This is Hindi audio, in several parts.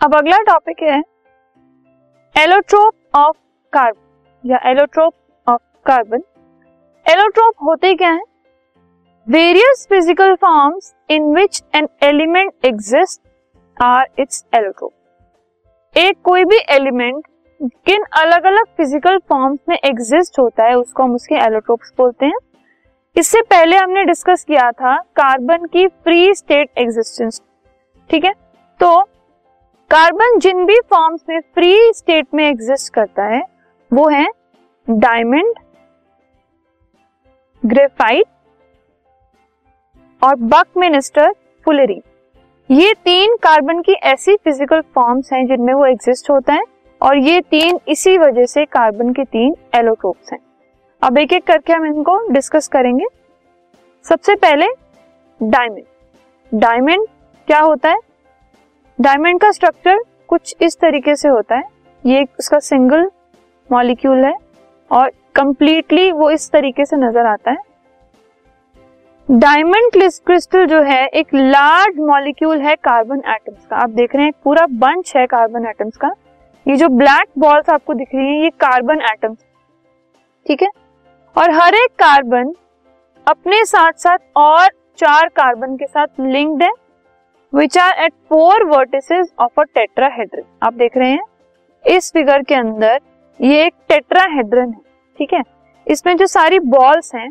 अब अगला टॉपिक है एलोट्रोप ऑफ़ कार्बन या एलोट्रोप ऑफ़ कार्बन एलोट्रोप होते क्या है? Various physical forms in which an element exist are its allotrope एक कोई भी एलिमेंट किन अलग अलग फ़िज़िकल फॉर्म्स में एग्जिस्ट होता है, उसको हम उसके एलोट्रोप्स बोलते हैं। इससे पहले हमने डिस्कस किया था कार्बन की फ्री स्टेट एग्जिस्टेंस ठीक है? तो कार्बन जिन भी फॉर्म्स में फ्री स्टेट में एग्जिस्ट करता है, वो है डायमंड ग्रेफाइट और बक मिनिस्टर फुलरी ये तीन कार्बन की ऐसी फ़िज़िकल फॉर्म्स हैं जिनमें वो एग्जिस्ट होता है और ये तीन इसी वजह से कार्बन के तीन एलोट्रोप्स हैं। अब एक एक करके हम इनको डिस्कस करेंगे। सबसे पहले डायमंड डायमंड क्या होता है? डायमंड का स्ट्रक्चर कुछ इस तरीके से होता है। ये उसका सिंगल मॉलिक्यूल है और कंप्लीटली वो इस तरीके से नज़र आता है। डायमंड क्रिस्टल जो है, एक लार्ज मॉलिक्यूल है कार्बन एटम्स का। आप देख रहे हैं, पूरा बंच है कार्बन एटम्स का। ये जो ब्लैक बॉल्स आपको दिख रही है, ये कार्बन एटम्स ठीक है? और हर एक कार्बन अपने साथ साथ और चार कार्बन के साथ लिंक्ड है। Which are at four vertices of a tetrahedron आप देख रहे हैं? इस फिगर के अंदर ये एक टेट्राहेड्रन है, ठीक है? इसमें जो सारी बॉल्स हैं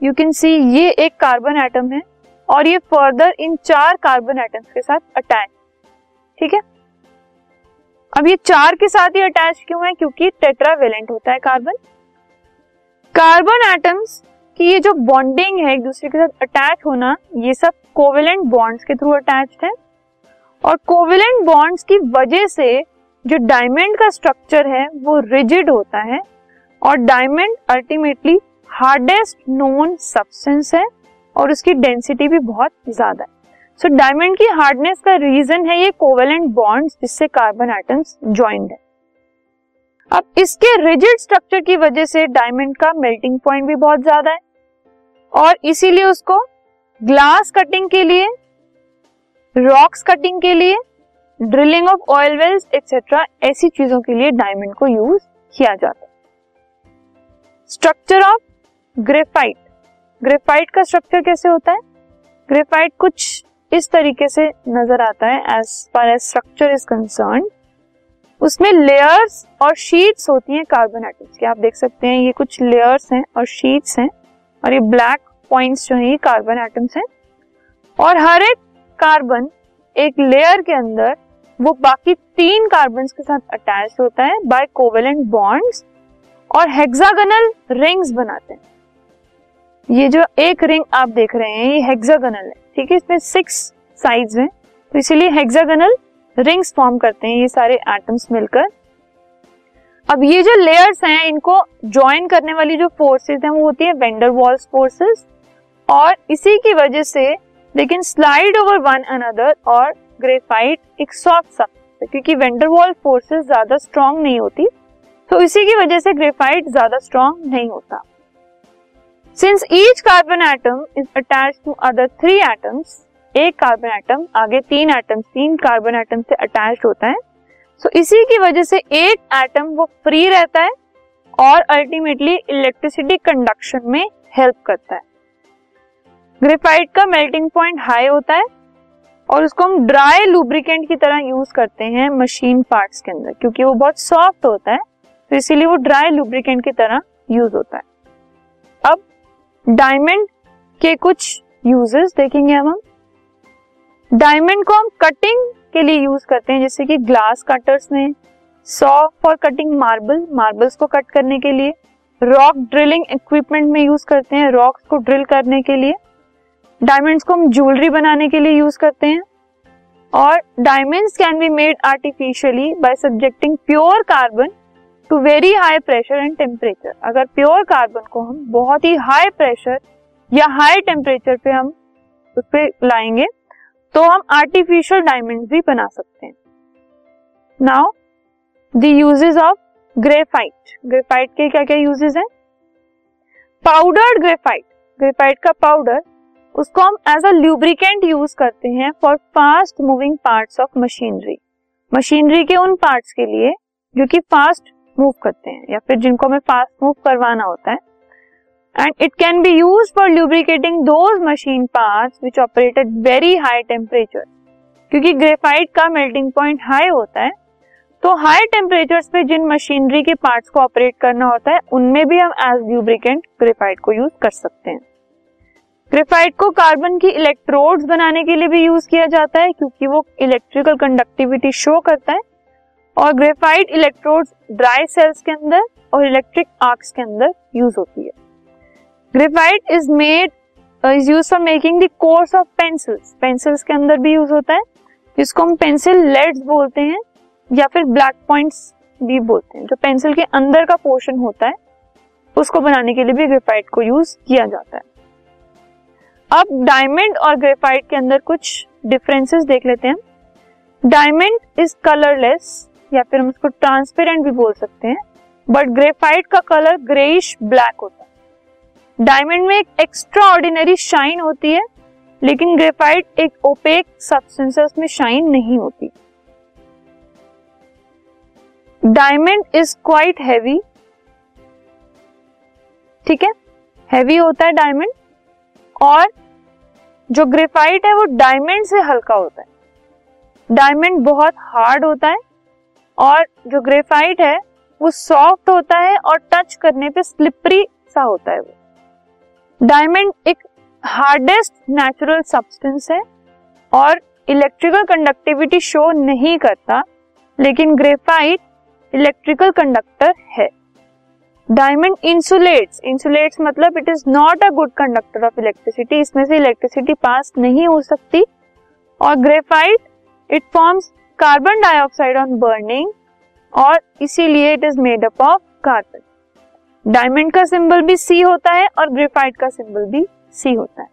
यू कैन सी ये एक कार्बन एटम है और ये फर्दर इन चार कार्बन एटम्स के साथ अटैच ठीक है? अब ये चार के साथ ही अटैच क्यों है? क्योंकि टेट्रावेलेंट होता है कार्बन कार्बन एटम्स की ये जो बॉन्डिंग है एक दूसरे के साथ अटैच होना ये सब कोवेलेंट बॉन्ड्स के थ्रू अटैच्ड है। और कोवेलेंट बॉन्ड्स की वजह से जो डायमंड का स्ट्रक्चर है वो रिजिड होता है और diamond ultimately hardest known substance है और उसकी डेंसिटी भी बहुत ज़्यादा है। सो so, डायमंड की हार्डनेस का रीजन है ये कोवेलेंट बॉन्ड्स जिससे कार्बन एटम्स ज्वाइंट है। अब इसके रिजिड स्ट्रक्चर की वजह से डायमंड का मेल्टिंग पॉइंट भी बहुत ज़्यादा है। और इसीलिए उसको ग्लास कटिंग के लिए रॉक्स कटिंग के लिए drilling of oil wells etcetera ऐसी चीज़ों के लिए डायमंड को यूज़ किया जाता है। स्ट्रक्चर ऑफ़ ग्रेफाइट ग्रेफाइट का स्ट्रक्चर कैसे होता है? ग्रेफाइट कुछ इस तरीके से नज़र आता है as far as structure is concern उसमें लेयर्स और शीट्स होती हैं कार्बन एटम्स की। आप देख सकते हैं ये कुछ लेयर्स हैं और शीट्स हैं। और ये ब्लैक पॉइंट्स जो है, ये कार्बन एटम्स हैं। और हर एक कार्बन एक लेयर के अंदर वो बाकी तीन कार्बन के साथ अटैच होता है बाय कोवेलेंट बॉन्ड्स और हेक्सागोनल रिंग्स बनाते हैं। ये जो एक रिंग आप देख रहे हैं, ये हेक्सागोनल है, ठीक है? इसमें सिक्स साइड्स हैं। तो इसीलिए हेक्सागोनल रिंग्स फॉर्म करते हैं, ये सारे एटम्स मिलकर। अब ये जो लेयर्स हैं, इनको ज्वाइन करने वाली जो फोर्सेस हैं, वो होती है वेंडर वॉल्स फोर्सेस और इसी की वजह से they can slide over one another और ग्रेफाइट एक सॉफ्ट सब्सटेंस क्योंकि वेंडर वॉल फोर्सेस ज़्यादा स्ट्रांग नहीं होती. तो इसी की वजह से ग्रेफाइट ज़्यादा स्ट्रांग नहीं होता. Since each carbon atom is attach to other three atoms एक कार्बन एटम आगे तीन एटम तीन कार्बन एटम से अटैच होता है. सो so, इसी की वजह से एक एटम वो फ्री रहता है और अल्टीमेटली इलेक्ट्रिसिटी कंडक्शन में हेल्प करता है। ग्रेफाइट का मेल्टिंग पॉइंट हाई होता है और उसको हम ड्राई लुब्रिकेंट की तरह यूज़ करते हैं मशीन पार्ट्स के अंदर क्योंकि वो बहुत सॉफ्ट होता है तो इसीलिए वो ड्राई लुब्रिकेंट की तरह यूज़ होता है। अब डायमंड के कुछ यूजेस देखेंगे अब हम। डायमंड को हम कटिंग के लिए यूज़ करते हैं, जैसे कि ग्लास कटर्स में saw for cutting marble marbles को कट करने के लिए रॉक ड्रिलिंग इक्विपमेंट में यूज़ करते हैं रॉक्स को ड्रिल करने के लिए डायमंड्स को हम ज्वेलरी बनाने के लिए यूज़ करते हैं, और diamonds can be made artificially by subjecting pure carbon to very high pressure and temperature अगर प्योर कार्बन को हम बहुत ही हाई प्रेशर या हाई टेम्परेचर पे हम उस पर लाएँगे तो हम आर्टिफिशियल डायमंड भी बना सकते हैं। Now the uses of graphite graphite के क्या क्या यूजेस हैं? पाउडर्ड ग्रेफाइट ग्रेफाइट का पाउडर उसको हम एज अ ल्यूब्रिकेंट यूज़ करते हैं for fast moving parts of machinery machinery के उन पार्ट्स के लिए जो कि फास्ट मूव करते हैं या फिर जिनको हमें फास्ट मूव करवाना होता है and it can be use for lubricating those machine parts which operate at very high temperature क्योंकि ग्रेफाइट का मेल्टिंग पॉइंट हाई होता है तो हाई टेम्परेचर पे जिन मशीनरी के पार्ट्स को ऑपरेट करना होता है, उनमें भी हम एज ल्यूब्रिकेंट ग्रेफाइट को यूज़ कर सकते हैं। ग्रेफाइट को कार्बन की इलेक्ट्रोड्स बनाने के लिए भी यूज़ किया जाता है, क्योंकि वो इलेक्ट्रिकल कंडक्टिविटी शो करता है। और ग्रेफाइट इलेक्ट्रोड्स ड्राई सेल्स के अंदर और इलेक्ट्रिक आर्क्स के अंदर यूज़ होती है। Graphite is made is use for making the cores of pencils pencils के अंदर भी यूज़ होता है। जिसको हम पेंसिल लेड्स बोलते हैं, या फिर ब्लैक पॉइंट्स भी बोलते हैं। जो पेंसिल के अंदर का पोर्शन होता है, उसको बनाने के लिए भी ग्रेफाइट को यूज़ किया जाता है। अब डायमंड और ग्रेफाइट के अंदर कुछ डिफरेंसेस देख लेते हैं डायमंड इज़ कलरलेस या फिर हम उसको ट्रांसपेरेंट भी बोल सकते हैं। बट ग्रेफाइट का कलर ग्रेइश ब्लैक होता है। डायमंड में एक एक्स्ट्रा ऑर्डिनरी शाइन होती है, लेकिन ग्रेफाइट एक ओपेक सब्सटेंस है उसमें शाइन नहीं होती। डायमंड इज़ क्वाइट हैवी ठीक है? हैवी होता है डायमंड, और जो ग्रेफाइट है वो डायमंड से हल्का होता है। डायमंड बहुत हार्ड होता है, और जो ग्रेफाइट है वो सॉफ्ट होता है और टच करने पे स्लिपरी सा होता है वो। डायमंड एक हार्डेस्ट नेचुरल सब्सटेंस है और इलेक्ट्रिकल कंडक्टिविटी शो नहीं करता, लेकिन ग्रेफाइट इलेक्ट्रिकल कंडक्टर है। डायमंड इंसुलेट्स इंसुलेट्स मतलब it is not a good conductor of electricity इसमें से इलेक्ट्रिसिटी पास नहीं हो सकती। और graphite it forms carbon dioxide on burning और इसीलिए it is made up of carbon diamond का सिंबल भी सी होता है और ग्रेफाइट का सिंबल भी सी होता है।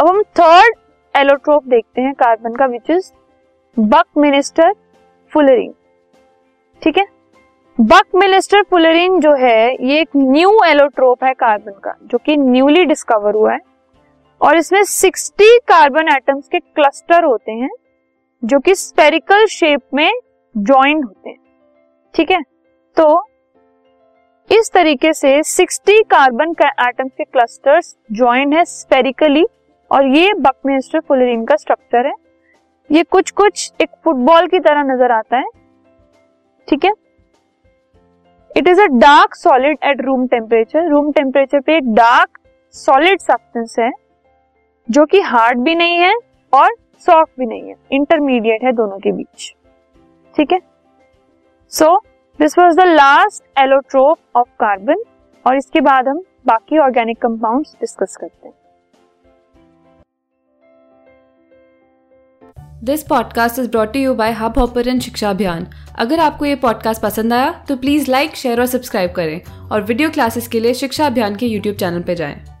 अब हम थर्ड एलोट्रोप देखते हैं कार्बन का विच इज़ बक मिनिस्टर फुलरिंग ठीक है? बक मिनिस्टर फुलरिन जो है, ये एक न्यू एलोट्रोप है कार्बन का, जो कि न्यूली डिस्कवर हुआ है। और इसमें 60 कार्बन एटम्स के क्लस्टर होते हैं, जो कि स्पेरिकल शेप में ज्वाइंट होते हैं। ठीक है? तो इस तरीके से 60 कार्बन एटम्स के क्लस्टर्स ज्वाइंट है स्पेरिकली और ये बकमिस्टर फुलरिन का स्ट्रक्चर है। ये कुछ कुछ एक फुटबॉल की तरह नज़र आता है, ठीक है? It is a dark solid at room temperature room temperature पे एक डार्क सॉलिड सब्सटेंस है, जो कि हार्ड भी नहीं है और सॉफ्ट भी नहीं है। इंटरमीडिएट है दोनों के बीच, ठीक है? So this was the last allotrope of carbon और इसके बाद हम बाकी ऑर्गेनिक कंपाउंड्स डिस्कस करते हैं this podcast is brought you by Hubhopper Shiksha Abhiyan अगर आपको ये पॉडकास्ट पसंद आया तो प्लीज़ लाइक शेयर और सब्सक्राइब करें और वीडियो क्लासेस के लिए शिक्षा अभियान के यूट्यूब चैनल पर जाएँ।